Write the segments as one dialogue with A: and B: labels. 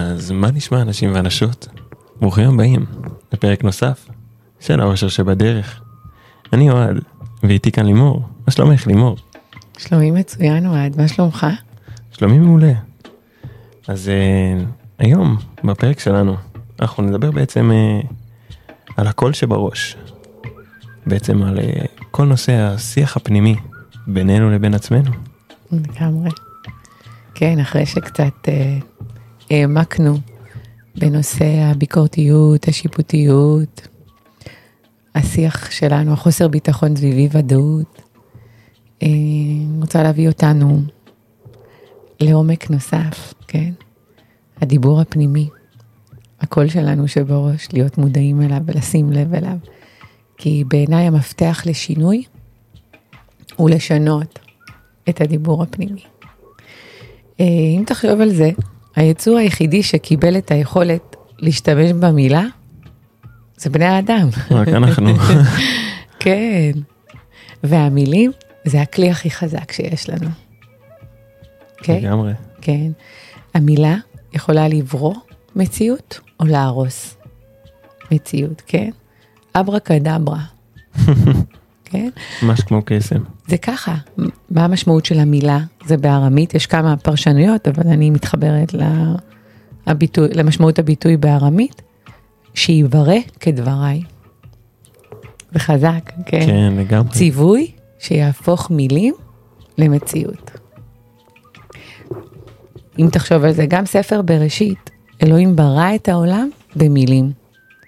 A: אז מה נשמע אנשים ואנשות? ברוכים הבאים לפרק נוסף של האושר שבדרך. אני אוהד, ואיתי כאן לימור. מה שלומך לימור?
B: שלומי מצוין אוהד, מה שלומך?
A: שלומי מעולה. אז uh, היום בפרק שלנו אנחנו נדבר בעצם uh, על הקול שבראש. בעצם על uh, כל נושא השיח הפנימי בינינו לבין עצמנו.
B: לגמרי. כן, אחרי שקצת אה, העמקנו בנושא הביקורתיות, השיפוטיות, השיח שלנו, החוסר ביטחון סביבי ודאות, אה, רוצה להביא אותנו לעומק נוסף, כן? הדיבור הפנימי, הקול שלנו שבראש, להיות מודעים אליו ולשים לב אליו. כי בעיניי המפתח לשינוי הוא לשנות את הדיבור הפנימי. אה, אם תחשוב על זה, היצור היחידי שקיבל את היכולת להשתמש במילה, זה בני האדם.
A: רק אנחנו.
B: כן. והמילים זה הכלי הכי חזק שיש לנו. כן?
A: לגמרי.
B: כן. המילה יכולה לברוא מציאות או להרוס מציאות, כן? אברה קדברה. כן?
A: ממש כמו קסם.
B: זה ככה, מה המשמעות של המילה? זה בארמית, יש כמה פרשנויות, אבל אני מתחברת לביטוי, למשמעות הביטוי בארמית, שיברא כדבריי. זה חזק, כן?
A: כן, לגמרי.
B: ציווי שיהפוך מילים למציאות. אם תחשוב על זה, גם ספר בראשית, אלוהים ברא את העולם במילים.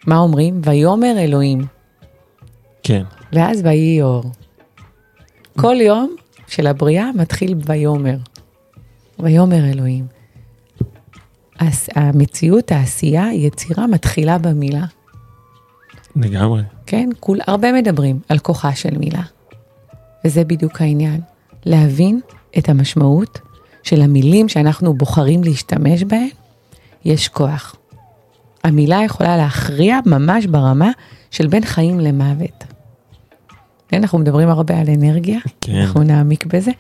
B: מה אומרים? ויאמר אלוהים,
A: כן.
B: ואז ויהי אור. כל יום של הבריאה מתחיל ויאמר. ויאמר אלוהים. המציאות, העשייה, יצירה מתחילה במילה.
A: לגמרי.
B: כן? כול, הרבה מדברים על כוחה של מילה. וזה בדיוק העניין. להבין את המשמעות של המילים שאנחנו בוחרים להשתמש בהן, יש כוח. המילה יכולה להכריע ממש ברמה של בין חיים למוות. כן, אנחנו מדברים הרבה על אנרגיה,
A: כן.
B: אנחנו נעמיק בזה.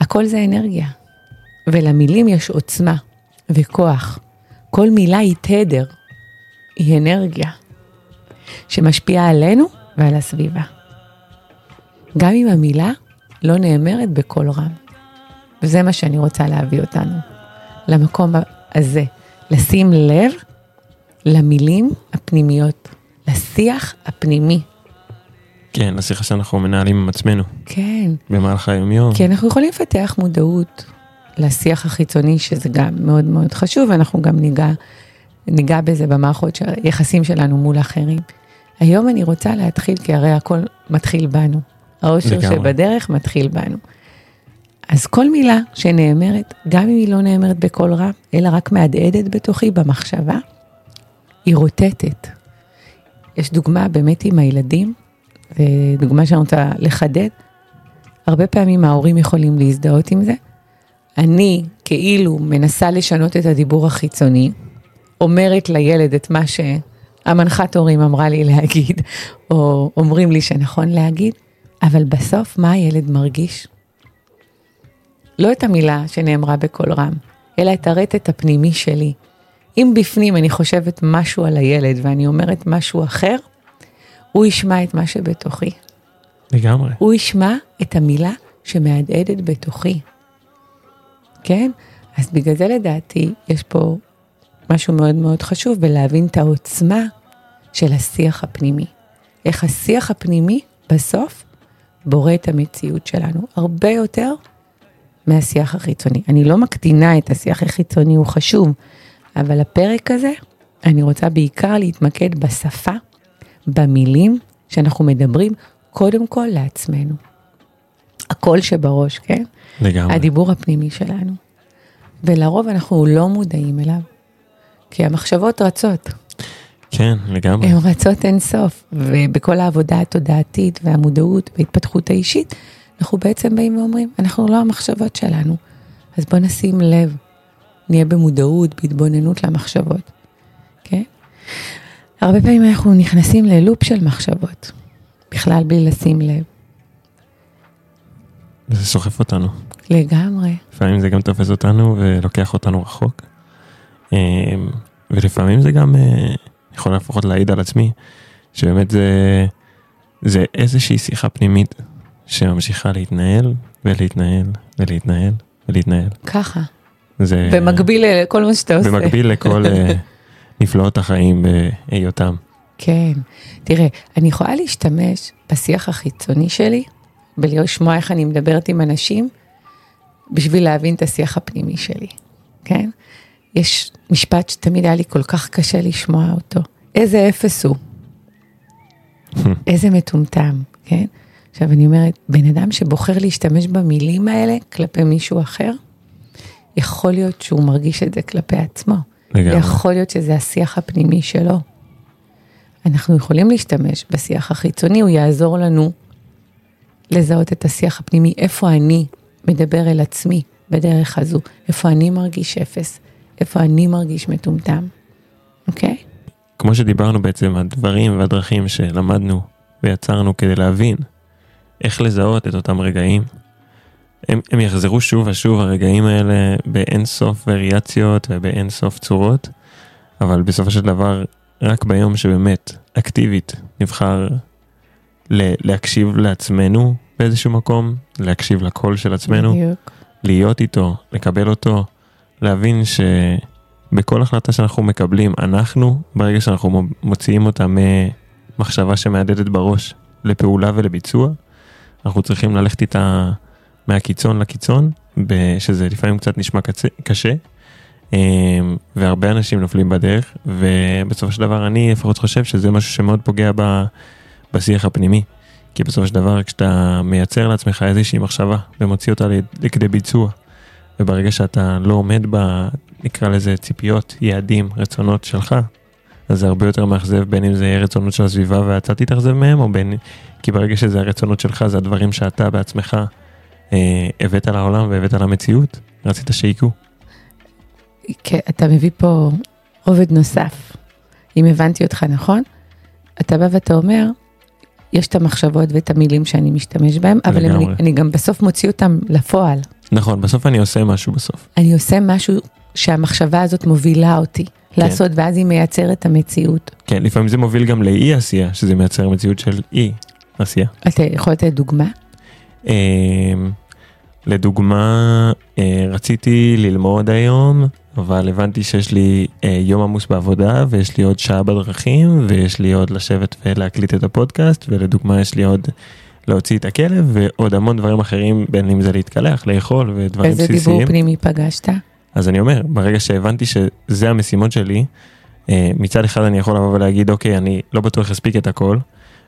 B: הכל זה אנרגיה, ולמילים יש עוצמה וכוח. כל מילה היא תדר, היא אנרגיה, שמשפיעה עלינו ועל הסביבה. גם אם המילה לא נאמרת בקול רם. וזה מה שאני רוצה להביא אותנו, למקום הזה, לשים לב למילים הפנימיות, לשיח הפנימי.
A: כן, השיחה שאנחנו מנהלים עם עצמנו
B: כן,
A: במהלך היומיום.
B: כי אנחנו יכולים לפתח מודעות לשיח החיצוני, שזה גם מאוד מאוד חשוב, ואנחנו גם ניגע, ניגע בזה במערכות של היחסים שלנו מול אחרים. היום אני רוצה להתחיל, כי הרי הכל מתחיל בנו. האושר. שבדרך מתחיל בנו. אז כל מילה שנאמרת, גם אם היא לא נאמרת בקול רם, אלא רק מהדהדת בתוכי במחשבה, היא רוטטת. יש דוגמה באמת עם הילדים, ודוגמה שאני רוצה לחדד, הרבה פעמים ההורים יכולים להזדהות עם זה. אני כאילו מנסה לשנות את הדיבור החיצוני, אומרת לילד את מה שהמנחת הורים אמרה לי להגיד, או אומרים לי שנכון להגיד, אבל בסוף מה הילד מרגיש? לא את המילה שנאמרה בקול רם, אלא את הרטט הפנימי שלי. אם בפנים אני חושבת משהו על הילד ואני אומרת משהו אחר, הוא ישמע את מה שבתוכי.
A: לגמרי.
B: הוא ישמע את המילה שמהדהדת בתוכי. כן? אז בגלל זה לדעתי יש פה משהו מאוד מאוד חשוב בלהבין את העוצמה של השיח הפנימי. איך השיח הפנימי בסוף בורא את המציאות שלנו הרבה יותר מהשיח החיצוני. אני לא מקטינה את השיח החיצוני, הוא חשוב, אבל הפרק הזה, אני רוצה בעיקר להתמקד בשפה, במילים שאנחנו מדברים קודם כל לעצמנו. הקול שבראש, כן?
A: לגמרי.
B: הדיבור הפנימי שלנו. ולרוב אנחנו לא מודעים אליו, כי המחשבות רצות,
A: כן, לגמרי.
B: הן רצות אין סוף, ובכל העבודה התודעתית והמודעות וההתפתחות האישית, אנחנו בעצם באים ואומרים, אנחנו לא המחשבות שלנו, אז בוא נשים לב, נהיה במודעות, בהתבוננות למחשבות? הרבה פעמים אנחנו נכנסים ללופ של מחשבות, בכלל בלי לשים לב,
A: זה סוחף אותנו.
B: לגמרי.
A: לפעמים זה גם תופס אותנו ולוקח אותנו רחוק. אה, ולפעמים זה גם, אה, יכול לפחות להעיד על עצמי, שבאמת זה, זה איזושהי שיחה פנימית שממשיכה להתנהל ולהתנהל ולהתנהל ולהתנהל.
B: ככה,
A: זה
B: במקביל לכל מה שאתה עושה.
A: במקביל לכל אה, נפלאות החיים בהיותם.
B: כן. תראה, אני יכולה להשתמש בשיח החיצוני שלי, בלשמוע איך אני מדברת עם אנשים, בשביל להבין את השיח הפנימי שלי, כן? יש משפט שתמיד היה לי כל כך קשה לשמוע אותו. איזה אפס הוא. איזה מטומטם, כן? עכשיו אני אומרת, בן אדם שבוחר להשתמש במילים האלה כלפי מישהו אחר, יכול להיות שהוא מרגיש את זה כלפי עצמו.
A: לגמרי.
B: יכול להיות שזה השיח הפנימי שלו. אנחנו יכולים להשתמש בשיח החיצוני, הוא יעזור לנו לזהות את השיח הפנימי, איפה אני מדבר אל עצמי בדרך הזו, איפה אני מרגיש אפס, איפה אני מרגיש מטומטם, אוקיי?
A: כמו שדיברנו בעצם, הדברים והדרכים שלמדנו ויצרנו כדי להבין איך לזהות את אותם רגעים, הם, הם יחזרו שוב ושוב הרגעים האלה באין סוף וריאציות ובאין סוף צורות, אבל בסופו של דבר, רק ביום שבאמת אקטיבית נבחר ל- להקשיב לעצמנו באיזשהו מקום, להקשיב לקול של עצמנו,
B: בדיוק.
A: להיות איתו, לקבל אותו, להבין שבכל החלטה שאנחנו מקבלים, אנחנו, ברגע שאנחנו מו- מוציאים אותה ממחשבה שמהדהדת בראש לפעולה ולביצוע, אנחנו צריכים ללכת איתה מהקיצון לקיצון, שזה לפעמים קצת נשמע קצה, קשה, אמ, והרבה אנשים נופלים בדרך, ובסופו של דבר אני לפחות חושב שזה משהו שמאוד פוגע ב- בשיח הפנימי. כי בסופו של דבר כשאתה מייצר לעצמך איזושהי מחשבה ומוציא אותה לכדי ביצוע, וברגע שאתה לא עומד ב... נקרא לזה ציפיות, יעדים, רצונות שלך, אז זה הרבה יותר מאכזב בין אם זה יהיה רצונות של הסביבה ואתה תתאכזב מהם, או בין... כי ברגע שזה הרצונות שלך, זה הדברים שאתה בעצמך הבאת לעולם והבאת למציאות, רצית שיקרו.
B: כן, אתה מביא פה רובד נוסף, אם הבנתי אותך נכון, אתה בא ואתה אומר, יש את המחשבות ואת המילים שאני משתמש בהם, אבל אני. אני גם בסוף מוציא אותם לפועל.
A: נכון, בסוף אני עושה משהו בסוף.
B: אני עושה משהו שהמחשבה הזאת מובילה אותי
A: כן.
B: לעשות, ואז היא מייצרת את המציאות.
A: כן, לפעמים זה מוביל גם לאי עשייה, שזה מייצר מציאות של אי עשייה.
B: אתה יכול לתת דוגמה?
A: לדוגמה, אה, רציתי ללמוד היום, אבל הבנתי שיש לי אה, יום עמוס בעבודה, ויש לי עוד שעה בדרכים, ויש לי עוד לשבת ולהקליט את הפודקאסט, ולדוגמה יש לי עוד להוציא את הכלב, ועוד המון דברים אחרים, בין אם זה להתקלח, לאכול, ודברים
B: איזה
A: בסיסיים.
B: דיבור פנימי פגשת?
A: אז אני אומר, ברגע שהבנתי שזה המשימות שלי, אה, מצד אחד אני יכול לבוא ולהגיד, אוקיי, אני לא בטוח אספיק את הכל,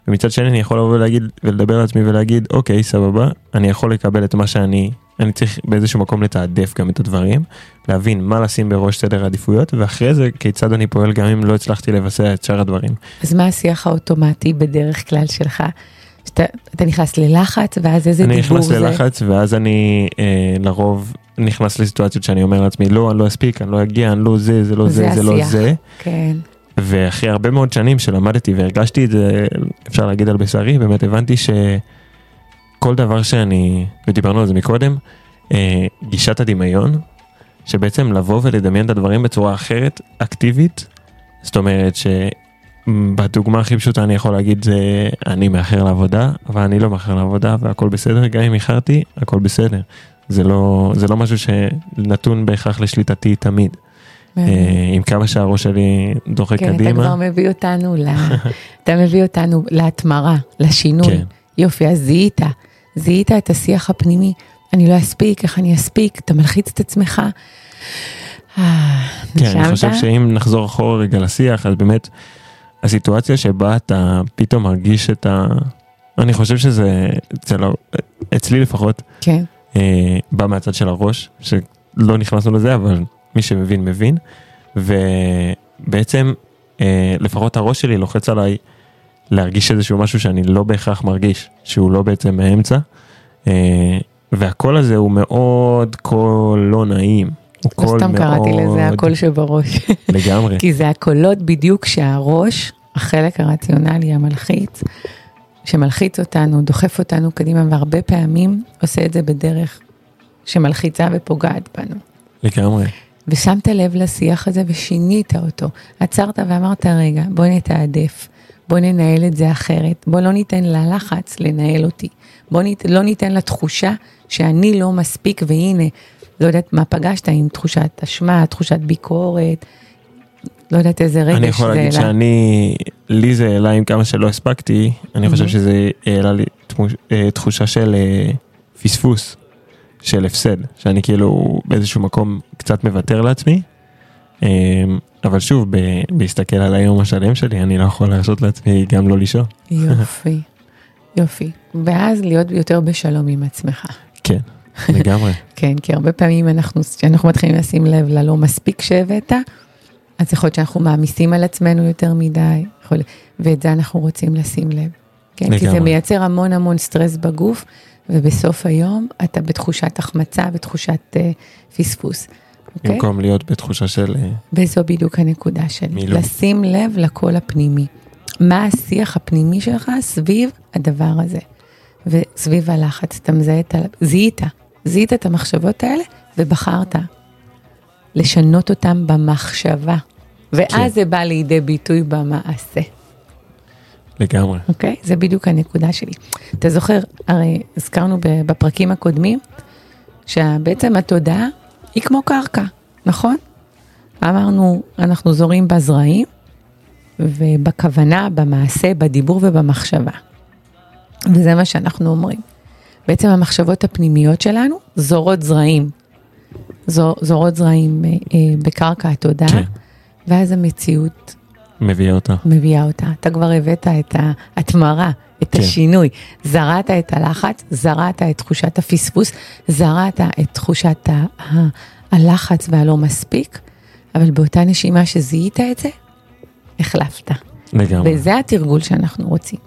A: ומצד שני אני יכול לבוא ולהגיד, ולדבר לעצמי ולהגיד, אוקיי, סבבה, אני יכול לקבל את מה שאני, אני צריך באיזשהו מקום לתעדף גם את הדברים, להבין מה לשים בראש סדר העדיפויות, ואחרי זה כיצד אני פועל גם אם לא הצלחתי לבצע את שאר הדברים.
B: אז מה השיח האוטומטי בדרך כלל שלך? שאתה אתה נכנס ללחץ, ואז איזה
A: אני
B: דיבור
A: נכנס
B: זה?
A: ללחץ, ואז אני אה, לרוב נכנס לסיטואציות שאני אומר לעצמי, לא, אני לא אספיק, אני לא אגיע, אני לא זה, זה לא זה, זה לא
B: השיח.
A: זה.
B: כן.
A: ואחרי הרבה מאוד שנים שלמדתי והרגשתי את זה, אפשר להגיד על בשרי, באמת הבנתי שכל דבר שאני, ודיברנו על זה מקודם, אה, גישת הדמיון, שבעצם לבוא ולדמיין את הדברים בצורה אחרת, אקטיבית, זאת אומרת שבדוגמה הכי פשוטה אני יכול להגיד זה אני מאחר לעבודה, אבל אני לא מאחר לעבודה והכל בסדר, גם אם איחרתי, הכל בסדר. זה לא, זה לא משהו שנתון בהכרח לשליטתי תמיד. אה, עם כמה שהראש שלי דוחק
B: כן, אתה
A: קדימה.
B: כבר מביא אותנו, ל... אתה מביא אותנו להתמרה, לשינוי.
A: כן.
B: יופי, אז זיהית, זיהית את השיח הפנימי. אני לא אספיק, איך אני אספיק, אתה מלחיץ את עצמך. אה,
A: כן, אני
B: נשמת?
A: חושב שאם נחזור אחורה רגע לשיח, אז באמת, הסיטואציה שבה אתה פתאום מרגיש את ה... אני חושב שזה, אצל, ה- אצלי לפחות,
B: כן,
A: אה, בא מהצד של הראש, שלא נכנסנו לזה, אבל מי שמבין מבין, ובעצם אה, לפחות הראש שלי לוחץ עליי להרגיש איזשהו משהו שאני לא בהכרח מרגיש, שהוא לא בעצם מהאמצע, אה, והקול הזה הוא מאוד קול לא נעים. הוא
B: לא
A: קול
B: סתם
A: מאוד...
B: קראתי לזה הקול שבראש.
A: לגמרי.
B: כי זה הקולות בדיוק שהראש, החלק הרציונלי המלחיץ, שמלחיץ אותנו, דוחף אותנו קדימה, והרבה פעמים עושה את זה בדרך שמלחיצה ופוגעת בנו.
A: לגמרי.
B: ושמת לב לשיח הזה ושינית אותו. עצרת ואמרת, רגע, בוא נתעדף, בוא ננהל את זה אחרת, בוא לא ניתן ללחץ לנהל אותי. בוא נת, לא ניתן לתחושה שאני לא מספיק, והנה, לא יודעת מה פגשת, עם תחושת אשמה, תחושת ביקורת, לא יודעת איזה רגש זה
A: אני יכול להגיד שאני, לי זה העלה עם כמה שלא הספקתי, אני חושב שזה העלה לי אה, תחושה של אה, פספוס, של הפסד, שאני כאילו באיזשהו מקום קצת מוותר לעצמי. אה, אבל שוב, בהסתכל על היום השלם שלי, אני לא יכול להרשות לעצמי גם לא לישון.
B: יופי, יופי. ואז להיות יותר בשלום עם עצמך.
A: כן, לגמרי.
B: כן, כי הרבה פעמים אנחנו, כשאנחנו מתחילים לשים לב ללא מספיק שהבאת, אז יכול להיות שאנחנו מעמיסים על עצמנו יותר מדי, יכול, ואת זה אנחנו רוצים לשים לב. כן, לגמרי. כי זה מייצר המון המון סטרס בגוף, ובסוף היום אתה בתחושת החמצה, בתחושת uh, פספוס.
A: אוקיי? במקום להיות בתחושה של... אה,
B: וזו בדיוק הנקודה שלי. מילוא. לשים לב לקול הפנימי. מה השיח הפנימי שלך סביב הדבר הזה. וסביב הלחץ, אתה מזהה את ה... זיהית, זיהית את המחשבות האלה ובחרת לשנות אותן במחשבה. ואז כן. זה בא לידי ביטוי במעשה.
A: לגמרי.
B: אוקיי? Okay? זה בדיוק הנקודה שלי. אתה זוכר, הרי הזכרנו בפרקים הקודמים, שבעצם התודעה היא כמו קרקע, נכון? אמרנו, אנחנו זורים בה זרעים, ובכוונה, במעשה, בדיבור ובמחשבה. וזה מה שאנחנו אומרים. בעצם המחשבות הפנימיות שלנו זורות זרעים. זור, זורות זרעים אה, אה, בקרקע התודעה, כן. ואז המציאות...
A: מביאה אותה.
B: מביאה אותה. אתה כבר הבאת את ההתמרה, את כן. השינוי. זרעת את הלחץ, זרעת את תחושת הפספוס, זרעת את תחושת ה, ה, הלחץ והלא מספיק, אבל באותה נשימה שזיהית את זה, החלפת.
A: לגמרי.
B: וזה התרגול שאנחנו רוצים.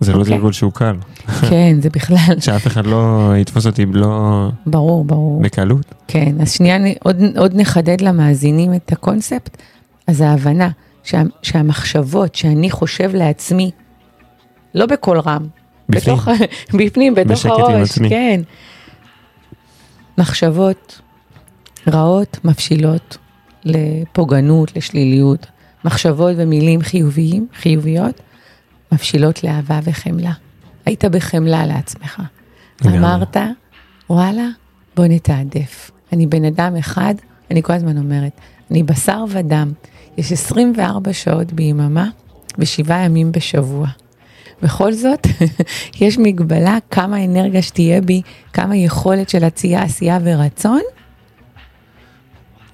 A: זה לא תרגול שהוא קל.
B: כן, זה בכלל.
A: שאף אחד לא יתפוס אותי לא...
B: ברור, ברור.
A: בקלות.
B: כן, אז שנייה עוד, עוד נחדד למאזינים את הקונספט. אז ההבנה שה, שהמחשבות שאני חושב לעצמי, לא בקול רם.
A: בפנים. בתוך,
B: בפנים, בתוך הראש, כן. מחשבות רעות מבשילות לפוגענות, לשליליות. מחשבות ומילים חיוביים, חיוביות, מבשילות לאהבה וחמלה. היית בחמלה לעצמך. אמרת, וואלה, בוא נתעדף. אני בן אדם אחד, אני כל הזמן אומרת, אני בשר ודם. יש 24 שעות ביממה ושבעה ימים בשבוע. בכל זאת, יש מגבלה כמה אנרגיה שתהיה בי, כמה יכולת של עשייה, עשייה ורצון.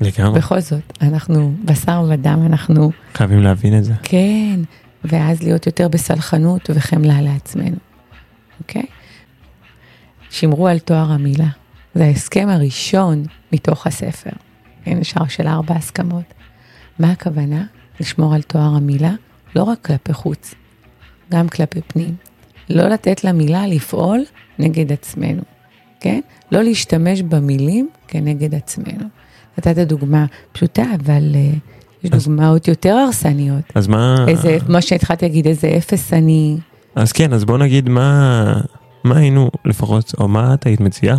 A: לגמרי.
B: בכל זאת, אנחנו בשר ודם, אנחנו...
A: חייבים להבין את זה.
B: כן, ואז להיות יותר בסלחנות וחמלה לעצמנו, אוקיי? שמרו על תואר המילה. זה ההסכם הראשון מתוך הספר. כן, נשאר של ארבע הסכמות. מה הכוונה? לשמור על תואר המילה לא רק כלפי חוץ, גם כלפי פנים. לא לתת למילה לפעול נגד עצמנו, כן? לא להשתמש במילים כנגד עצמנו. נתת דוגמה פשוטה, אבל uh, יש אז, דוגמאות יותר הרסניות.
A: אז מה...
B: איזה, מה שהתחלתי להגיד, איזה אפס אני...
A: אז כן, אז בוא נגיד מה, מה היינו לפחות, או מה את היית מציעה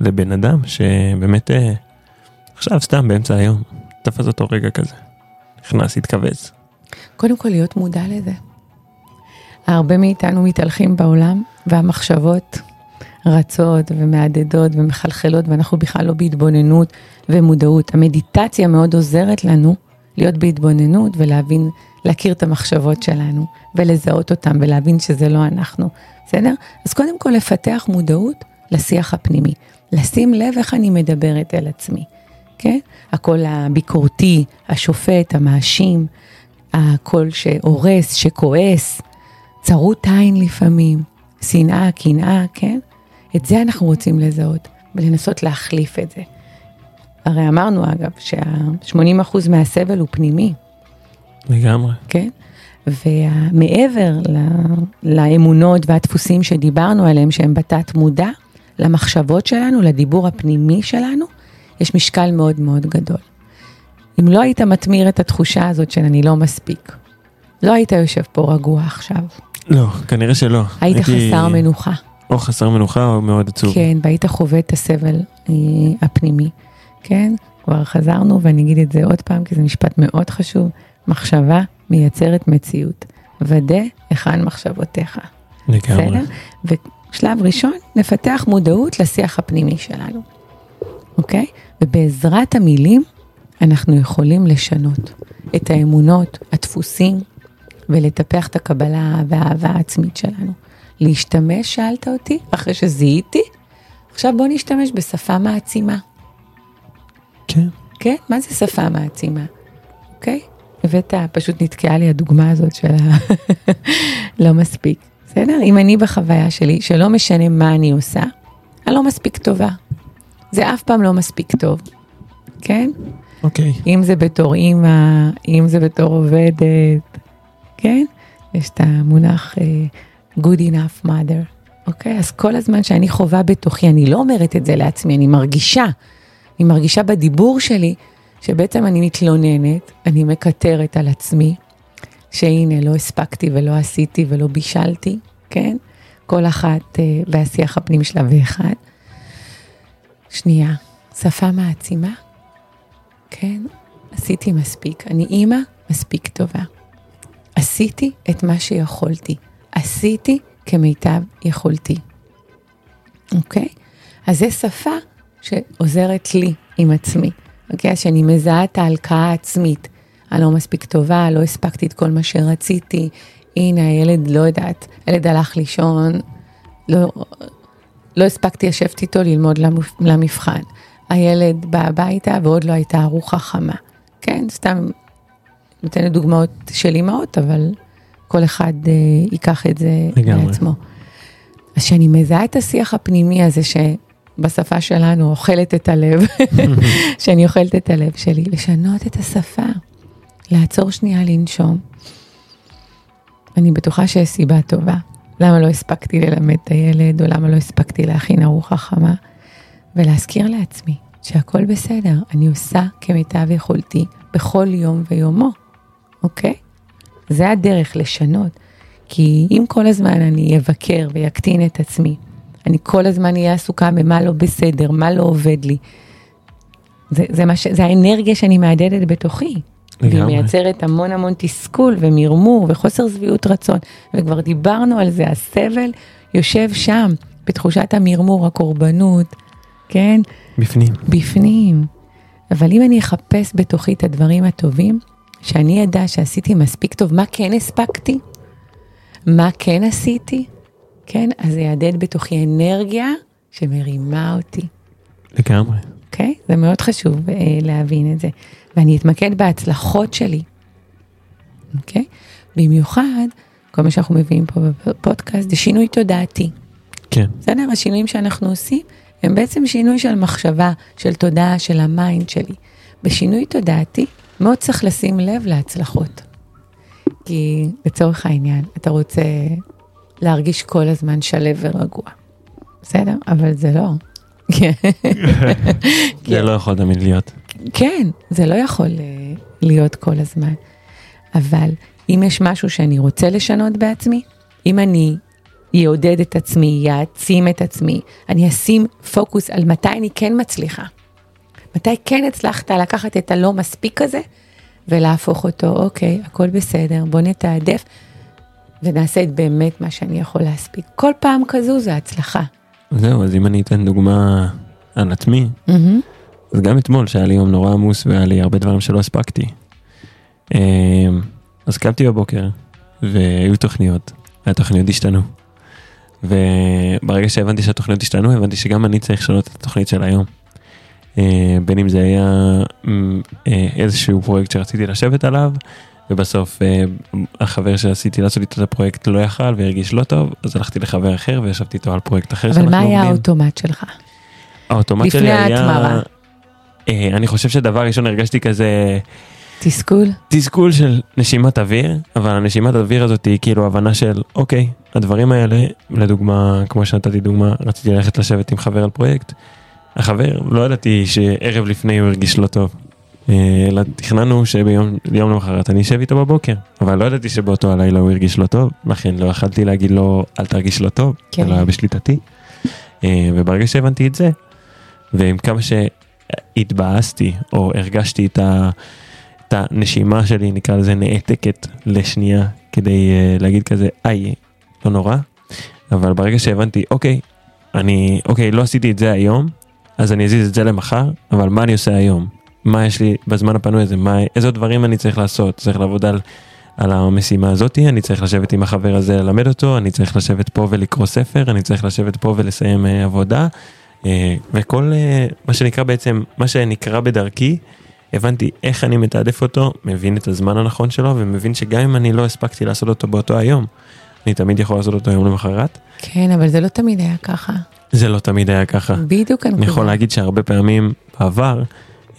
A: לבן אדם שבאמת אה, עכשיו סתם באמצע היום, תפס אותו רגע כזה, נכנס, התכווץ.
B: קודם כל להיות מודע לזה. הרבה מאיתנו מתהלכים בעולם והמחשבות רצות ומהדהדות ומחלחלות ואנחנו בכלל לא בהתבוננות ומודעות. המדיטציה מאוד עוזרת לנו להיות בהתבוננות ולהבין, להכיר את המחשבות שלנו ולזהות אותן ולהבין שזה לא אנחנו, בסדר? אז קודם כל לפתח מודעות לשיח הפנימי, לשים לב איך אני מדברת אל עצמי, כן? הקול הביקורתי, השופט, המאשים, הקול שהורס, שכועס, צרות עין לפעמים, שנאה, קנאה, כן? את זה אנחנו רוצים לזהות ולנסות להחליף את זה. הרי אמרנו אגב שה-80% מהסבל הוא פנימי.
A: לגמרי.
B: כן? ומעבר לאמונות והדפוסים שדיברנו עליהם שהם בתת מודע, למחשבות שלנו, לדיבור הפנימי שלנו, יש משקל מאוד מאוד גדול. אם לא היית מתמיר את התחושה הזאת של אני לא מספיק, לא היית יושב פה רגוע עכשיו.
A: לא, כנראה שלא.
B: היית הייתי... חסר מנוחה.
A: או חסר מנוחה או מאוד עצוב.
B: כן, והיית חווה את הסבל אה, הפנימי, כן? כבר חזרנו ואני אגיד את זה עוד פעם כי זה משפט מאוד חשוב, מחשבה מייצרת מציאות. ודא היכן מחשבותיך.
A: לגמרי.
B: בסדר? ושלב ראשון, נפתח מודעות לשיח הפנימי שלנו, אוקיי? ובעזרת המילים אנחנו יכולים לשנות את האמונות, הדפוסים, ולטפח את הקבלה והאהבה העצמית שלנו. להשתמש, שאלת אותי, אחרי שזיהיתי, עכשיו בוא נשתמש בשפה מעצימה.
A: כן.
B: כן? מה זה שפה מעצימה? אוקיי? הבאת, פשוט נתקעה לי הדוגמה הזאת של ה... לא מספיק. בסדר? אם אני בחוויה שלי, שלא משנה מה אני עושה, אני לא מספיק טובה. זה אף פעם לא מספיק טוב, כן?
A: אוקיי.
B: אם זה בתור אימא, אם זה בתור עובדת, כן? יש את המונח uh, good enough mother, אוקיי? אז כל הזמן שאני חווה בתוכי, אני לא אומרת את זה לעצמי, אני מרגישה, אני מרגישה בדיבור שלי, שבעצם אני מתלוננת, אני מקטרת על עצמי, שהנה, לא הספקתי ולא עשיתי ולא בישלתי, כן? כל אחת uh, והשיח הפנים שלה ואחד. שנייה, שפה מעצימה, כן? עשיתי מספיק. אני אימא מספיק טובה. עשיתי את מה שיכולתי. עשיתי כמיטב יכולתי. אוקיי? אז זו שפה שעוזרת לי עם עצמי. אוקיי? אז שאני מזהה את ההלקאה העצמית. אני לא מספיק טובה, לא הספקתי את כל מה שרציתי. הנה, הילד, לא יודעת, הילד הלך לישון, לא, לא הספקתי לשבת איתו ללמוד למבחן. הילד בא הביתה ועוד לא הייתה ארוחה חמה. כן, סתם נותנת דוגמאות של אימהות, אבל כל אחד אה, ייקח את זה
A: לגמרי.
B: לעצמו. אז כשאני מזהה את השיח הפנימי הזה שבשפה שלנו אוכלת את הלב, שאני אוכלת את הלב שלי, לשנות את השפה, לעצור שנייה לנשום. אני בטוחה שיש סיבה טובה. למה לא הספקתי ללמד את הילד, או למה לא הספקתי להכין ארוחה חמה, ולהזכיר לעצמי שהכל בסדר, אני עושה כמיטב יכולתי בכל יום ויומו, אוקיי? זה הדרך לשנות, כי אם כל הזמן אני אבקר ויקטין את עצמי, אני כל הזמן אהיה עסוקה במה לא בסדר, מה לא עובד לי, זה, זה, מה ש, זה האנרגיה שאני מהדהדת בתוכי. והיא. מייצרת המון המון תסכול ומרמור וחוסר שביעות רצון. וכבר דיברנו על זה, הסבל יושב שם, בתחושת המרמור, הקורבנות, כן?
A: בפנים.
B: בפנים. אבל אם אני אחפש בתוכי את הדברים הטובים, שאני אדע שעשיתי מספיק טוב, מה כן הספקתי? מה כן עשיתי? כן? אז זה יהדהד בתוכי אנרגיה שמרימה אותי.
A: לגמרי.
B: אוקיי? Okay? זה מאוד חשוב uh, להבין את זה. ואני אתמקד בהצלחות שלי, אוקיי? Okay? במיוחד, כל מה שאנחנו מביאים פה בפודקאסט זה שינוי תודעתי.
A: כן.
B: בסדר? השינויים שאנחנו עושים הם בעצם שינוי של מחשבה, של תודעה, של ה mind שלי. בשינוי תודעתי מאוד צריך לשים לב להצלחות. כי לצורך העניין, אתה רוצה להרגיש כל הזמן שלו ורגוע. בסדר? אבל זה לא.
A: זה לא יכול תמיד להיות.
B: כן, זה לא יכול אה, להיות כל הזמן. אבל אם יש משהו שאני רוצה לשנות בעצמי, אם אני יעודד את עצמי, יעצים את עצמי, אני אשים פוקוס על מתי אני כן מצליחה. מתי כן הצלחת לקחת את הלא מספיק הזה ולהפוך אותו, אוקיי, הכל בסדר, בוא נתעדף ונעשה את באמת מה שאני יכול להספיק. כל פעם כזו זה הצלחה.
A: זהו, אז אם אני אתן דוגמה על עצמי,
B: Mm-hmm.
A: אז גם אתמול שהיה לי יום נורא עמוס והיה לי הרבה דברים שלא הספקתי. אמ, אז קמתי בבוקר והיו תוכניות, והתוכניות השתנו. וברגע שהבנתי שהתוכניות השתנו, הבנתי שגם אני צריך לשנות את התוכנית של היום. אה, בין אם זה היה אמ, אה, איזשהו פרויקט שרציתי לשבת עליו, ובסוף אה, החבר שעשיתי לעשות איתו את הפרויקט לא יכל והרגיש לא טוב, אז הלכתי לחבר אחר וישבתי איתו על פרויקט אחר
B: אבל מה היה האוטומט שלך?
A: האוטומט
B: לפני
A: שלי היה...
B: ההתמרה.
A: אה, אני חושב שדבר ראשון הרגשתי כזה
B: תסכול?
A: תסכול של נשימת אוויר, אבל הנשימת אוויר הזאת היא כאילו הבנה של אוקיי, הדברים האלה, לדוגמה, כמו שנתתי דוגמה, רציתי ללכת לשבת עם חבר על פרויקט, החבר, לא ידעתי שערב לפני הוא הרגיש לא טוב. אה, אלא תכננו שביום יום למחרת אני אשב איתו בבוקר, אבל לא ידעתי שבאותו הלילה הוא הרגיש לא טוב, לכן לא יכלתי להגיד לו אל תרגיש לא טוב,
B: כן.
A: זה לא היה בשליטתי. אה, וברגע שהבנתי את זה, ועם כמה התבאסתי או הרגשתי את, ה, את הנשימה שלי, נקרא לזה נעתקת לשנייה, כדי uh, להגיד כזה, איי, לא נורא, אבל ברגע שהבנתי, אוקיי, אני, אוקיי, לא עשיתי את זה היום, אז אני אזיז את זה למחר, אבל מה אני עושה היום? מה יש לי בזמן הפנוי הזה? מה, איזה דברים אני צריך לעשות? צריך לעבוד על, על המשימה הזאתי, אני צריך לשבת עם החבר הזה ללמד אותו, אני צריך לשבת פה ולקרוא ספר, אני צריך לשבת פה ולסיים uh, עבודה, וכל uh, מה שנקרא בעצם, מה שנקרא בדרכי, הבנתי איך אני מתעדף אותו, מבין את הזמן הנכון שלו, ומבין שגם אם אני לא הספקתי לעשות אותו באותו היום, אני תמיד יכול לעשות אותו יום למחרת.
B: כן, אבל זה לא תמיד היה ככה.
A: זה לא תמיד היה ככה.
B: בדיוק
A: אני יכול להגיד שהרבה פעמים בעבר,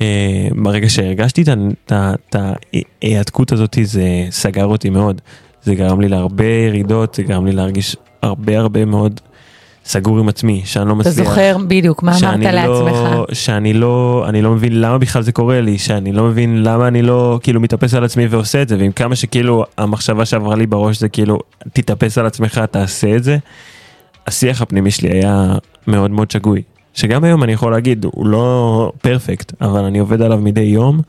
A: אה, ברגע שהרגשתי את ההיעתקות הזאת, זה סגר אותי מאוד. זה גרם לי להרבה ירידות, זה גרם לי להרגיש הרבה הרבה מאוד סגור עם עצמי, שאני לא מצליח.
B: אתה זוכר בדיוק מה אמרת
A: לא,
B: לעצמך.
A: שאני לא, אני לא מבין למה בכלל זה קורה לי, שאני לא מבין למה אני לא כאילו מתאפס על עצמי ועושה את זה, ועם כמה שכאילו המחשבה שעברה לי בראש זה כאילו, תתאפס על עצמך, תעשה את זה. השיח הפנימי שלי היה מאוד מאוד שגוי. שגם היום אני יכול להגיד, הוא לא פרפקט, אבל אני עובד עליו מדי יום,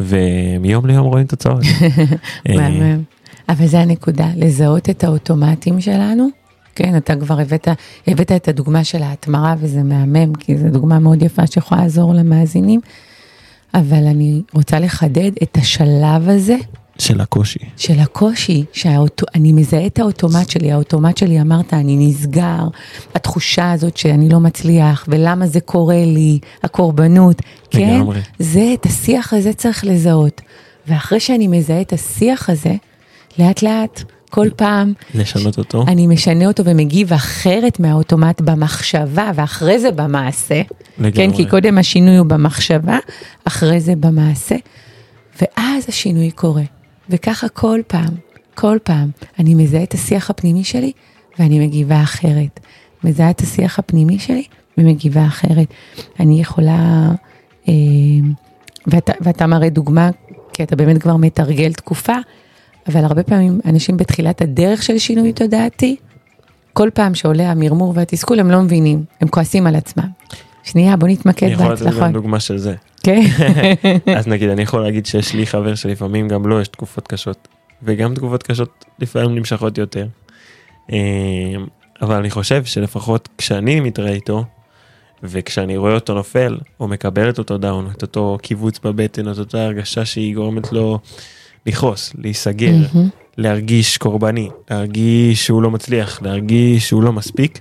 A: ומיום ליום רואים תוצאות.
B: מהמם. אבל זה הנקודה, לזהות את האוטומטים שלנו. כן, אתה כבר הבאת, הבאת את הדוגמה של ההתמרה וזה מהמם, כי זו דוגמה מאוד יפה שיכולה לעזור למאזינים. אבל אני רוצה לחדד את השלב הזה
A: של הקושי.
B: של הקושי, שאני מזהה את האוטומט שלי, האוטומט שלי אמרת, אני נסגר, התחושה הזאת שאני לא מצליח, ולמה זה קורה לי, הקורבנות, כן? לגמרי. זה, את השיח הזה צריך לזהות. ואחרי שאני מזהה את השיח הזה, לאט לאט, כל פעם,
A: לשנות אותו,
B: אני משנה אותו ומגיב אחרת מהאוטומט במחשבה, ואחרי זה במעשה. לגמרי. כן, כי קודם השינוי הוא במחשבה, אחרי זה במעשה, ואז השינוי קורה. וככה כל פעם, כל פעם, אני מזהה את השיח הפנימי שלי ואני מגיבה אחרת. מזהה את השיח הפנימי שלי ומגיבה אחרת. אני יכולה, אה, ואתה, ואתה מראה דוגמה, כי אתה באמת כבר מתרגל תקופה, אבל הרבה פעמים אנשים בתחילת הדרך של שינוי תודעתי, כל פעם שעולה המרמור והתסכול הם לא מבינים, הם כועסים על עצמם. שנייה, בוא נתמקד בהצלחות.
A: אני יכול לתת גם דוגמה של זה.
B: כן.
A: אז נגיד, אני יכול להגיד שיש לי חבר שלפעמים גם לו יש תקופות קשות, וגם תקופות קשות לפעמים נמשכות יותר. אמ, אבל אני חושב שלפחות כשאני מתראה איתו, וכשאני רואה אותו נופל, או מקבל את אותו דאון, את אותו קיבוץ בבטן, את אותה הרגשה שהיא גורמת לו לכעוס, להיסגר, mm-hmm. להרגיש קורבני, להרגיש שהוא לא מצליח, להרגיש שהוא לא מספיק.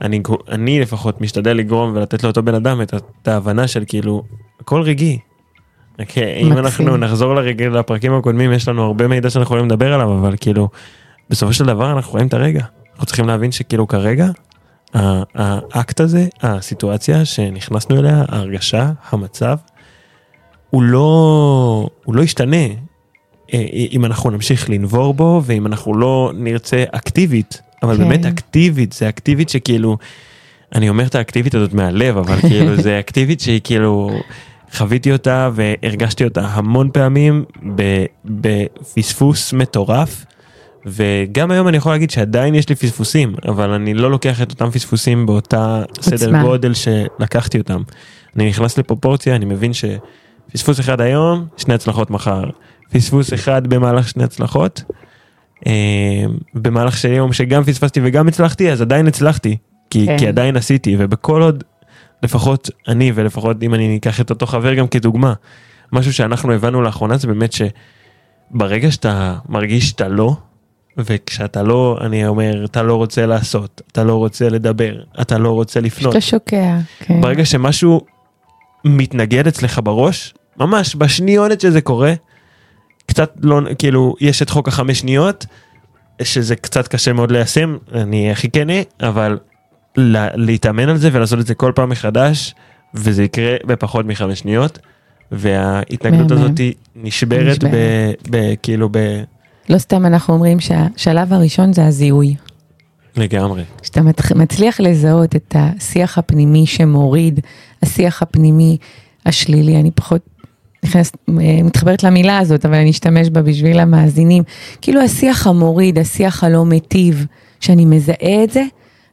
A: אני, אני לפחות משתדל לגרום ולתת לאותו בן אדם את, את ההבנה של כאילו, הכל רגעי. Okay, אוקיי, אם אנחנו נחזור לרגע, לפרקים הקודמים, יש לנו הרבה מידע שאנחנו יכולים לדבר עליו, אבל כאילו, בסופו של דבר אנחנו רואים את הרגע. אנחנו צריכים להבין שכאילו כרגע, האקט הזה, הסיטואציה שנכנסנו אליה, ההרגשה, המצב, הוא לא, הוא לא ישתנה אם אנחנו נמשיך לנבור בו ואם אנחנו לא נרצה אקטיבית, אבל כן. באמת אקטיבית, זה אקטיבית שכאילו, אני אומר את האקטיבית הזאת מהלב, אבל כאילו זה אקטיבית שהיא כאילו, חוויתי אותה והרגשתי אותה המון פעמים בפספוס מטורף. וגם היום אני יכול להגיד שעדיין יש לי פספוסים, אבל אני לא לוקח את אותם פספוסים באותה סדר גודל שלקחתי אותם. אני נכנס לפרופורציה, אני מבין שפספוס אחד היום, שני הצלחות מחר. פספוס אחד במהלך שני הצלחות. אה, במהלך של יום שגם פספסתי וגם הצלחתי אז עדיין הצלחתי כי, כן. כי עדיין עשיתי ובכל עוד לפחות אני ולפחות אם אני אקח את אותו חבר גם כדוגמה משהו שאנחנו הבנו לאחרונה זה באמת שברגע שאתה מרגיש שאתה לא וכשאתה לא אני אומר אתה לא רוצה לעשות אתה לא רוצה לדבר אתה לא רוצה לפנות.
B: שאתה שוקע.
A: כן. ברגע שמשהו מתנגד אצלך בראש ממש בשניונת שזה קורה קצת לא, כאילו, יש את חוק החמש שניות, שזה קצת קשה מאוד ליישם, אני הכי כנה, אבל לה, להתאמן על זה ולעשות את זה כל פעם מחדש, וזה יקרה בפחות מחמש שניות, וההתנגדות הזאת נשברת ב, ב, כאילו ב...
B: לא סתם אנחנו אומרים שהשלב הראשון זה הזיהוי.
A: לגמרי.
B: כשאתה מצליח לזהות את השיח הפנימי שמוריד, השיח הפנימי השלילי, אני פחות נכנסת, מתחברת למילה הזאת, אבל אני אשתמש בה בשביל המאזינים. כאילו השיח המוריד, השיח הלא מיטיב, שאני מזהה את זה,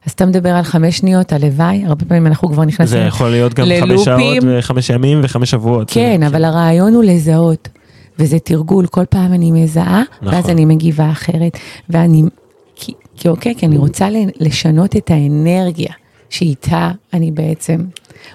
B: אז אתה מדבר על חמש שניות, הלוואי, הרבה פעמים אנחנו כבר נכנסים
A: זה יכול להיות גם חמש
B: ללופים.
A: שעות וחמש ימים וחמש שבועות.
B: כן, אבל הרעיון הוא לזהות, וזה תרגול, כל פעם אני מזהה,
A: נכון.
B: ואז אני מגיבה אחרת, ואני, כי, כי אוקיי, כי אני רוצה לשנות את האנרגיה שאיתה אני בעצם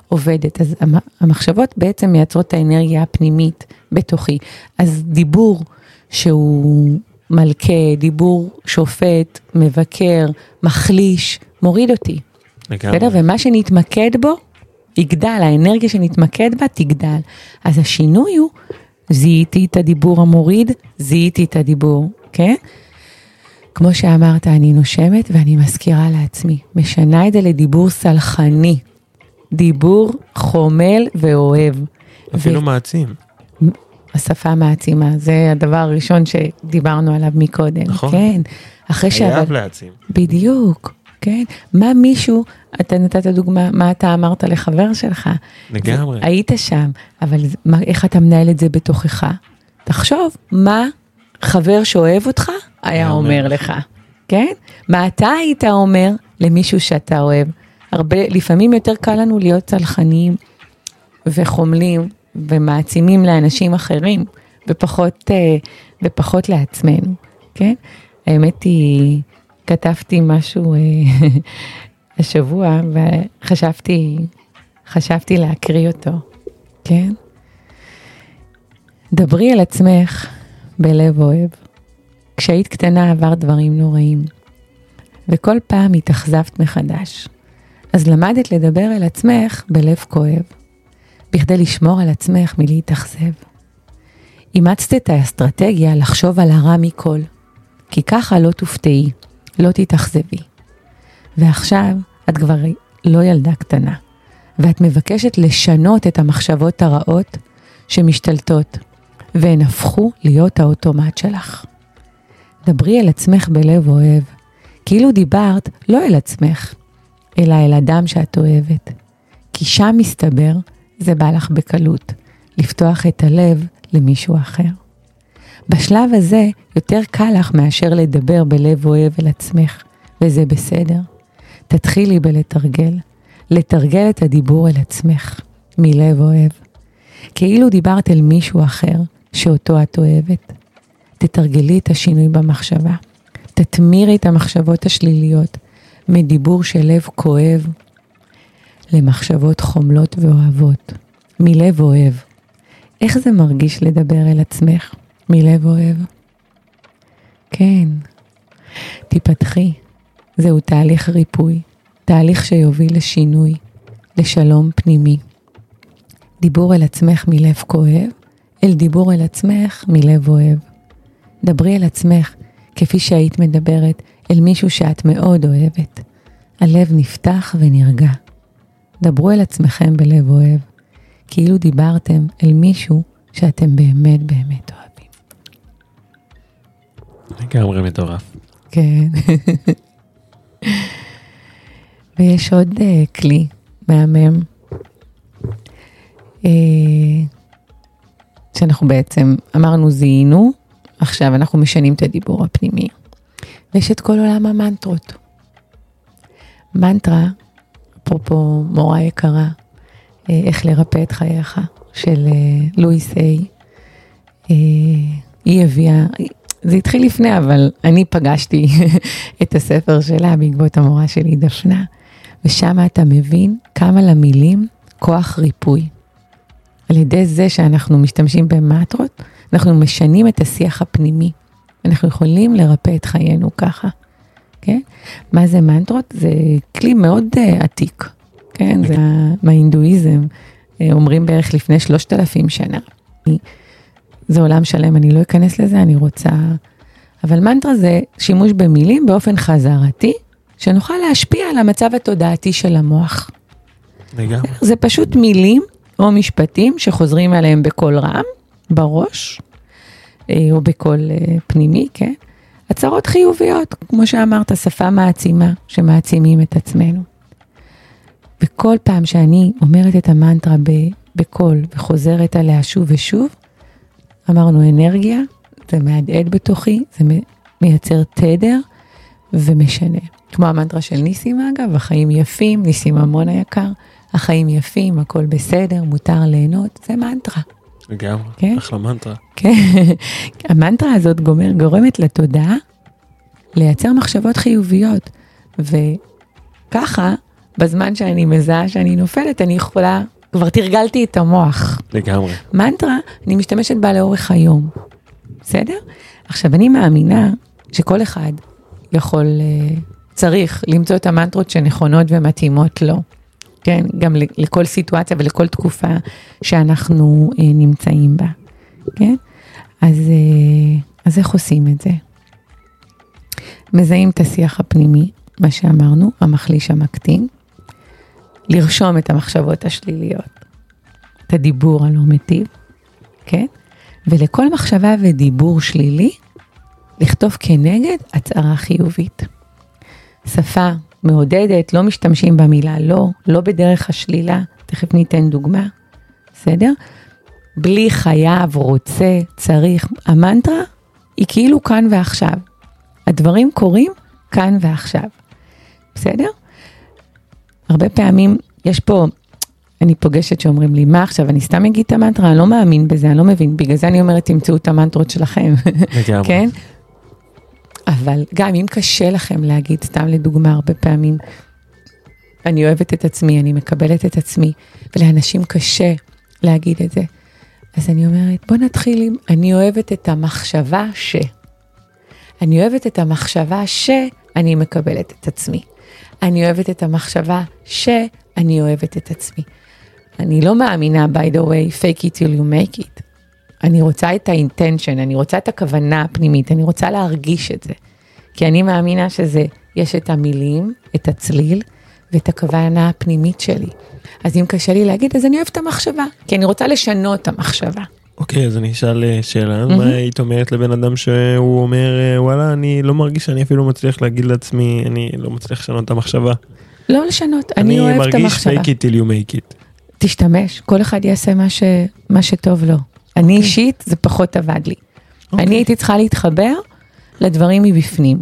B: עובדת, אז המ- המחשבות בעצם מייצרות את האנרגיה הפנימית בתוכי, אז דיבור שהוא מלכה, דיבור שופט, מבקר, מחליש, מוריד אותי.
A: לגמרי.
B: בסדר? ומה שנתמקד בו, יגדל, האנרגיה שנתמקד בה תגדל. אז השינוי הוא, זיהיתי את הדיבור המוריד, זיהיתי את הדיבור, כן? כמו שאמרת, אני נושמת ואני מזכירה לעצמי, משנה את זה לדיבור סלחני, דיבור חומל ואוהב.
A: אפילו מעצים.
B: השפה מעצימה, זה הדבר הראשון שדיברנו עליו מקודם,
A: נכון.
B: כן? אחרי
A: חייב
B: שאבל...
A: להעצים.
B: בדיוק, כן? מה מישהו, אתה נתת דוגמה, מה אתה אמרת לחבר שלך.
A: לגמרי.
B: זה, היית שם, אבל מה, איך אתה מנהל את זה בתוכך? תחשוב, מה חבר שאוהב אותך היה
A: אומר
B: לך, כן? מה אתה היית אומר למישהו שאתה אוהב? הרבה, לפעמים יותר קל לנו להיות צלחניים וחומלים ומעצימים לאנשים אחרים, ופחות, אה, ופחות לעצמנו, כן? האמת היא, כתבתי משהו אה, השבוע וחשבתי חשבתי להקריא אותו, כן? דברי על עצמך בלב אוהב. כשהיית קטנה עברת דברים נוראים, וכל פעם התאכזבת מחדש. אז למדת לדבר אל עצמך בלב כואב, בכדי לשמור על עצמך מלהתאכזב. אימצת את האסטרטגיה לחשוב על הרע מכל, כי ככה לא תופתעי, לא תתאכזבי. ועכשיו את כבר לא ילדה קטנה, ואת מבקשת לשנות את המחשבות הרעות שמשתלטות, והן הפכו להיות האוטומט שלך. דברי אל עצמך בלב אוהב, כאילו דיברת לא אל עצמך, אלא אל אדם שאת אוהבת. כי שם מסתבר, זה בא לך בקלות, לפתוח את הלב למישהו אחר. בשלב הזה יותר קל לך מאשר לדבר בלב אוהב אל עצמך, וזה בסדר. תתחילי בלתרגל, לתרגל את הדיבור אל עצמך, מלב אוהב. כאילו דיברת אל מישהו אחר, שאותו את אוהבת. תתרגלי את השינוי במחשבה. תתמירי את המחשבות השליליות מדיבור של לב כואב למחשבות חומלות ואוהבות, מלב אוהב. איך זה מרגיש לדבר אל עצמך מלב אוהב? כן, תיפתחי. זהו תהליך ריפוי, תהליך שיוביל לשינוי, לשלום פנימי. דיבור אל עצמך מלב כואב, אל דיבור אל עצמך מלב אוהב. דברי אל עצמך כפי שהיית מדברת אל מישהו שאת מאוד אוהבת. הלב נפתח ונרגע. דברו אל עצמכם בלב אוהב, כאילו דיברתם אל מישהו שאתם באמת באמת אוהבים.
A: לגמרי מטורף.
B: כן. ויש עוד uh, כלי מהמם, uh, שאנחנו בעצם אמרנו זיהינו, עכשיו אנחנו משנים את הדיבור הפנימי. ויש את כל עולם המנטרות. מנטרה, אפרופו מורה יקרה, uh, איך לרפא את חייך, של uh, לואיס איי. Uh, היא הביאה, זה התחיל לפני, אבל אני פגשתי את הספר שלה בעקבות המורה שלי, דפנה, ושם אתה מבין כמה למילים כוח ריפוי. על ידי זה שאנחנו משתמשים במטרות, אנחנו משנים את השיח הפנימי. אנחנו יכולים לרפא את חיינו ככה, כן? מה זה מנטרות? זה כלי מאוד uh, עתיק, כן? זה מההינדואיזם, uh, אומרים בערך לפני שלושת אלפים שנה. זה עולם שלם, אני לא אכנס לזה, אני רוצה... אבל מנטרה זה שימוש במילים באופן חזרתי, שנוכל להשפיע על המצב התודעתי של המוח.
A: לגמרי.
B: זה פשוט מילים או משפטים שחוזרים עליהם בקול רם, בראש, אה, או בקול אה, פנימי, כן? הצהרות חיוביות, כמו שאמרת, שפה מעצימה, שמעצימים את עצמנו. וכל פעם שאני אומרת את המנטרה בקול וחוזרת עליה שוב ושוב, אמרנו אנרגיה, זה מהדהד בתוכי, זה מייצר תדר ומשנה. כמו המנטרה של ניסים אגב, החיים יפים, ניסים ממון היקר, החיים יפים, הכל בסדר, מותר ליהנות, זה מנטרה.
A: לגמרי,
B: כן?
A: אחלה מנטרה.
B: כן, המנטרה הזאת גומר, גורמת לתודעה לייצר מחשבות חיוביות, וככה, בזמן שאני מזהה שאני נופלת, אני יכולה, כבר תרגלתי את המוח.
A: לגמרי.
B: מנטרה, אני משתמשת בה לאורך היום, בסדר? עכשיו, אני מאמינה שכל אחד יכול, אה, צריך למצוא את המנטרות שנכונות ומתאימות לו. כן, גם לכל סיטואציה ולכל תקופה שאנחנו אה, נמצאים בה, כן? אז, אה, אז איך עושים את זה? מזהים את השיח הפנימי, מה שאמרנו, המחליש המקטין, לרשום את המחשבות השליליות, את הדיבור הלא מיטיב, כן? ולכל מחשבה ודיבור שלילי, לכתוב כנגד הצהרה חיובית. שפה מעודדת, לא משתמשים במילה לא, לא בדרך השלילה, תכף ניתן דוגמה, בסדר? בלי חייב, רוצה, צריך, המנטרה היא כאילו כאן ועכשיו. הדברים קורים כאן ועכשיו, בסדר? הרבה פעמים יש פה, אני פוגשת שאומרים לי, מה עכשיו, אני סתם אגיד את המנטרה, אני לא מאמין בזה, אני לא מבין, בגלל זה אני אומרת, תמצאו את המנטרות שלכם. כן? אבל גם אם קשה לכם להגיד, סתם לדוגמה, הרבה פעמים, אני אוהבת את עצמי, אני מקבלת את עצמי, ולאנשים קשה להגיד את זה. אז אני אומרת, בוא נתחיל עם, אני אוהבת את המחשבה ש... אני אוהבת את המחשבה שאני מקבלת את עצמי. אני אוהבת את המחשבה שאני אוהבת את עצמי. אני לא מאמינה, by the way, fake it till you make it. אני רוצה את האינטנשן, אני רוצה את הכוונה הפנימית, אני רוצה להרגיש את זה. כי אני מאמינה שזה, יש את המילים, את הצליל ואת הכוונה הפנימית שלי. אז אם קשה לי להגיד, אז אני אוהבת את המחשבה, כי אני רוצה לשנות את המחשבה.
A: אוקיי, אז אני אשאל אה, שאלה, מה היית אומרת לבן אדם שהוא אומר, אה, וואלה, אני לא מרגיש שאני אפילו מצליח להגיד לעצמי, אני לא מצליח לשנות את המחשבה.
B: לא לשנות, אני, אוהב את
A: מרגיש
B: המחשבה.
A: fake it till you make it.
B: תשתמש, כל אחד יעשה מה, ש... מה שטוב לו. אני אישית, זה פחות עבד לי.
A: אוקיי.
B: אני הייתי צריכה להתחבר לדברים מבפנים,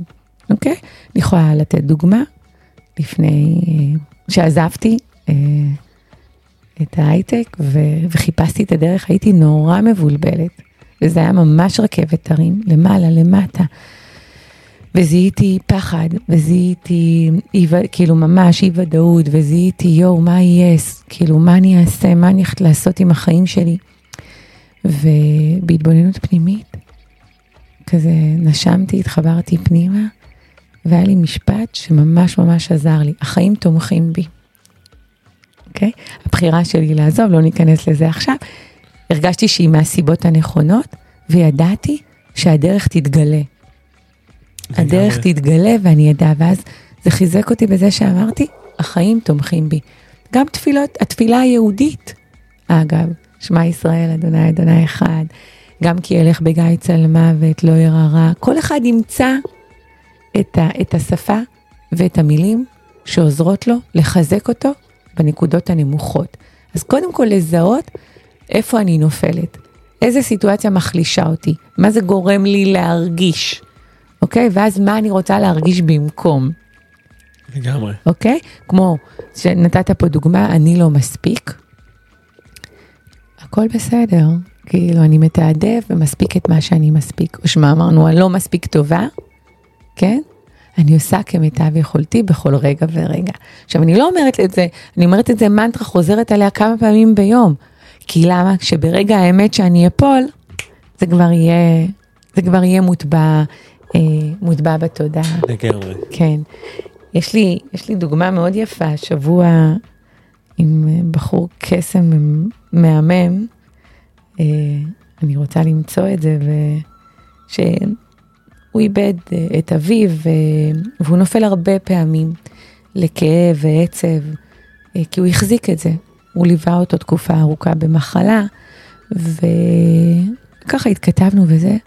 B: אוקיי? אני יכולה לתת דוגמה, לפני אה, שעזבתי אה, את ההייטק. וחיפשתי את הדרך, הייתי נורא מבולבלת, וזה היה ממש רכבת הרים, למעלה, למטה. וזיהיתי פחד, וזיהיתי כאילו ממש אי ודאות, וזיהיתי יואו, מה יהיה, כאילו מה אני אעשה, מה אני הולכת לעשות עם החיים שלי. ובהתבוננות פנימית, כזה נשמתי, התחברתי פנימה, והיה לי משפט שממש ממש עזר לי, החיים תומכים בי. אוקיי? הבחירה שלי לעזוב, לא ניכנס לזה עכשיו, הרגשתי שהיא מהסיבות הנכונות, וידעתי שהדרך תתגלה. הדרך. תתגלה ואני אדע, ואז זה חיזק אותי בזה שאמרתי, החיים תומכים בי. גם תפילות, התפילה היהודית, אגב, שמע ישראל, אדוני אדוני אחד, גם כי ילך בגיא צל מוות, לא ירא רע, כל אחד ימצא את, ה, את השפה ואת המילים שעוזרות לו לחזק אותו בנקודות הנמוכות. אז קודם כל לזהות איפה אני נופלת, איזה סיטואציה מחלישה אותי, מה זה גורם לי להרגיש, אוקיי? ואז מה אני רוצה להרגיש במקום,
A: לגמרי.
B: אוקיי? כמו שנתת פה דוגמה, אני לא מספיק. הכל בסדר, כאילו אני מתעדף ומספיק את מה שאני מספיק. או שמה אמרנו, אני לא מספיק טובה, כן? אני עושה כמיטב יכולתי בכל רגע ורגע. עכשיו, אני לא אומרת את זה, אני אומרת את זה מנטרה חוזרת עליה כמה פעמים ביום. כי למה? כשברגע האמת שאני אפול, זה כבר יהיה, זה כבר יהיה מוטבע, אה, מוטבע בתודעה.
A: לגמרי.
B: כן. יש לי, יש לי דוגמה מאוד יפה, השבוע עם בחור קסם מהמם, אה, אני רוצה למצוא את זה, שהוא איבד אה, את אביו, אה, והוא נופל הרבה פעמים לכאב ועצב, אה, כי הוא החזיק את זה. הוא ליווה אותו תקופה ארוכה במחלה, וככה התכתבנו וזה.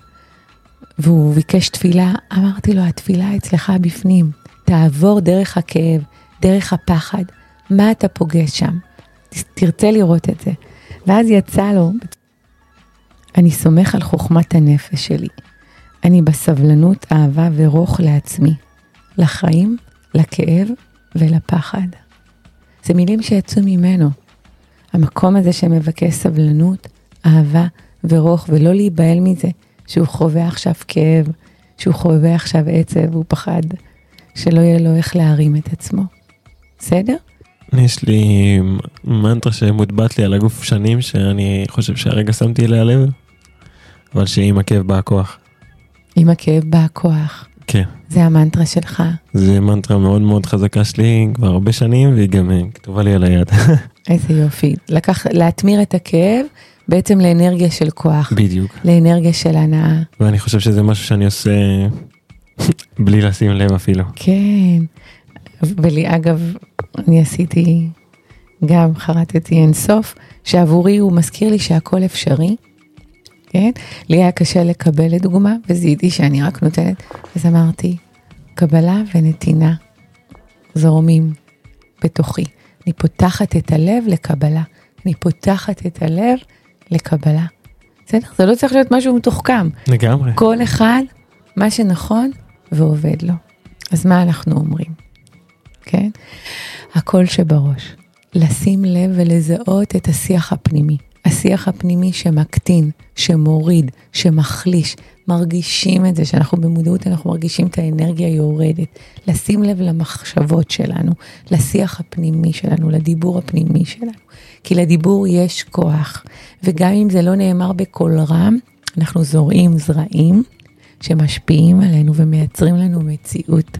B: והוא ביקש תפילה, אמרתי לו, התפילה אצלך בפנים, תעבור דרך הכאב, דרך הפחד, מה אתה פוגש שם? תרצה לראות את זה. ואז יצא לו, אני סומך על חוכמת הנפש שלי. אני בסבלנות, אהבה ורוך לעצמי, לחיים, לכאב ולפחד. זה מילים שיצאו ממנו. המקום הזה שמבקש סבלנות, אהבה ורוך, ולא להיבהל מזה שהוא חווה עכשיו כאב, שהוא חווה עכשיו עצב ופחד, שלא יהיה לו איך להרים את עצמו. בסדר?
A: יש לי מנטרה שמוטבעת לי על הגוף שנים, שאני חושב שהרגע שמתי אליה לב, אבל שעם הכאב בא הכוח.
B: עם הכאב בא הכוח.
A: כן.
B: זה המנטרה שלך.
A: זה מנטרה מאוד מאוד חזקה שלי כבר הרבה שנים, והיא גם אה, כתובה לי על היד.
B: איזה יופי. לקח, להתמיר את הכאב בעצם לאנרגיה של כוח.
A: בדיוק.
B: לאנרגיה של הנאה.
A: ואני חושב שזה משהו שאני עושה בלי לשים לב אפילו.
B: כן. ולי, אגב, אני עשיתי, גם חרטתי אינסוף, שעבורי הוא מזכיר לי שהכל אפשרי. כן? לי היה קשה לקבל לדוגמה, וזיהיתי שאני רק נותנת, אז אמרתי, קבלה ונתינה זורמים בתוכי. אני פותחת את הלב לקבלה. אני פותחת את הלב לקבלה. בסדר? זה לא צריך להיות משהו מתוחכם.
A: לגמרי.
B: כל אחד, מה שנכון ועובד לו. אז מה אנחנו אומרים? כן? הקול שבראש. לשים לב ולזהות את השיח הפנימי. השיח הפנימי שמקטין, שמוריד, שמחליש, מרגישים את זה, שאנחנו במודעות, אנחנו מרגישים את האנרגיה יורדת. לשים לב למחשבות שלנו, לשיח הפנימי שלנו, לדיבור הפנימי שלנו. כי לדיבור יש כוח, וגם אם זה לא נאמר בקול רם, אנחנו זורעים זרעים שמשפיעים עלינו ומייצרים לנו מציאות.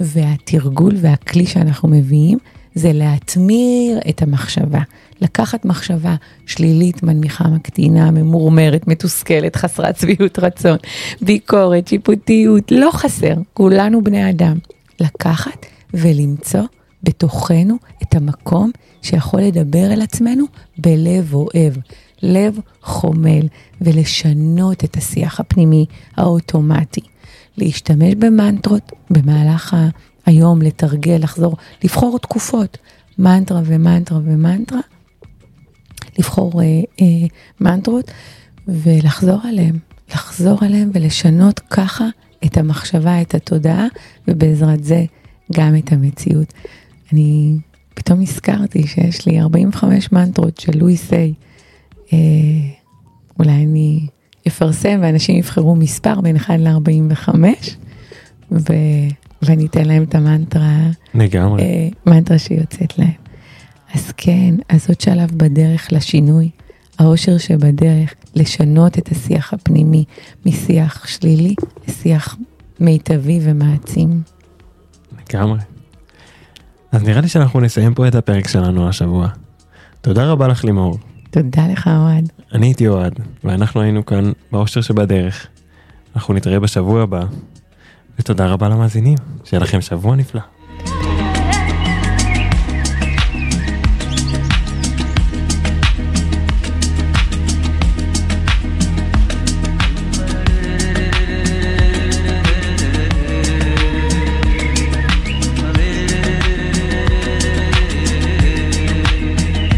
B: והתרגול והכלי שאנחנו מביאים זה להתמיר את המחשבה. לקחת מחשבה שלילית, מנמיכה, מקטינה, ממורמרת, מתוסכלת, חסרת שביעות רצון, ביקורת, שיפוטיות, לא חסר, כולנו בני אדם. לקחת ולמצוא בתוכנו את המקום שיכול לדבר אל עצמנו בלב אוהב, לב חומל, ולשנות את השיח הפנימי האוטומטי. להשתמש במנטרות במהלך היום, לתרגל, לחזור, לבחור תקופות, מנטרה ומנטרה ומנטרה, לבחור אה, אה, מנטרות ולחזור עליהם, לחזור עליהם ולשנות ככה את המחשבה, את התודעה, ובעזרת זה גם את המציאות. אני פתאום הזכרתי שיש לי 45 מנטרות של לואי סיי. אה, אולי אני אפרסם ואנשים יבחרו מספר בין 1 ל-45, ו... ואני אתן להם את המנטרה,
A: לגמרי.
B: אה, מנטרה שיוצאת להם. אז כן, אז עוד שלב בדרך לשינוי, האושר שבדרך, לשנות את השיח הפנימי משיח שלילי לשיח מיטבי ומעצים.
A: לגמרי. אז נראה לי שאנחנו נסיים פה את הפרק שלנו השבוע. תודה רבה לך לימור.
B: תודה לך אוהד.
A: אני הייתי אוהד, ואנחנו היינו כאן באושר שבדרך. אנחנו נתראה בשבוע הבא, ותודה רבה למאזינים, שיהיה לכם שבוע נפלא.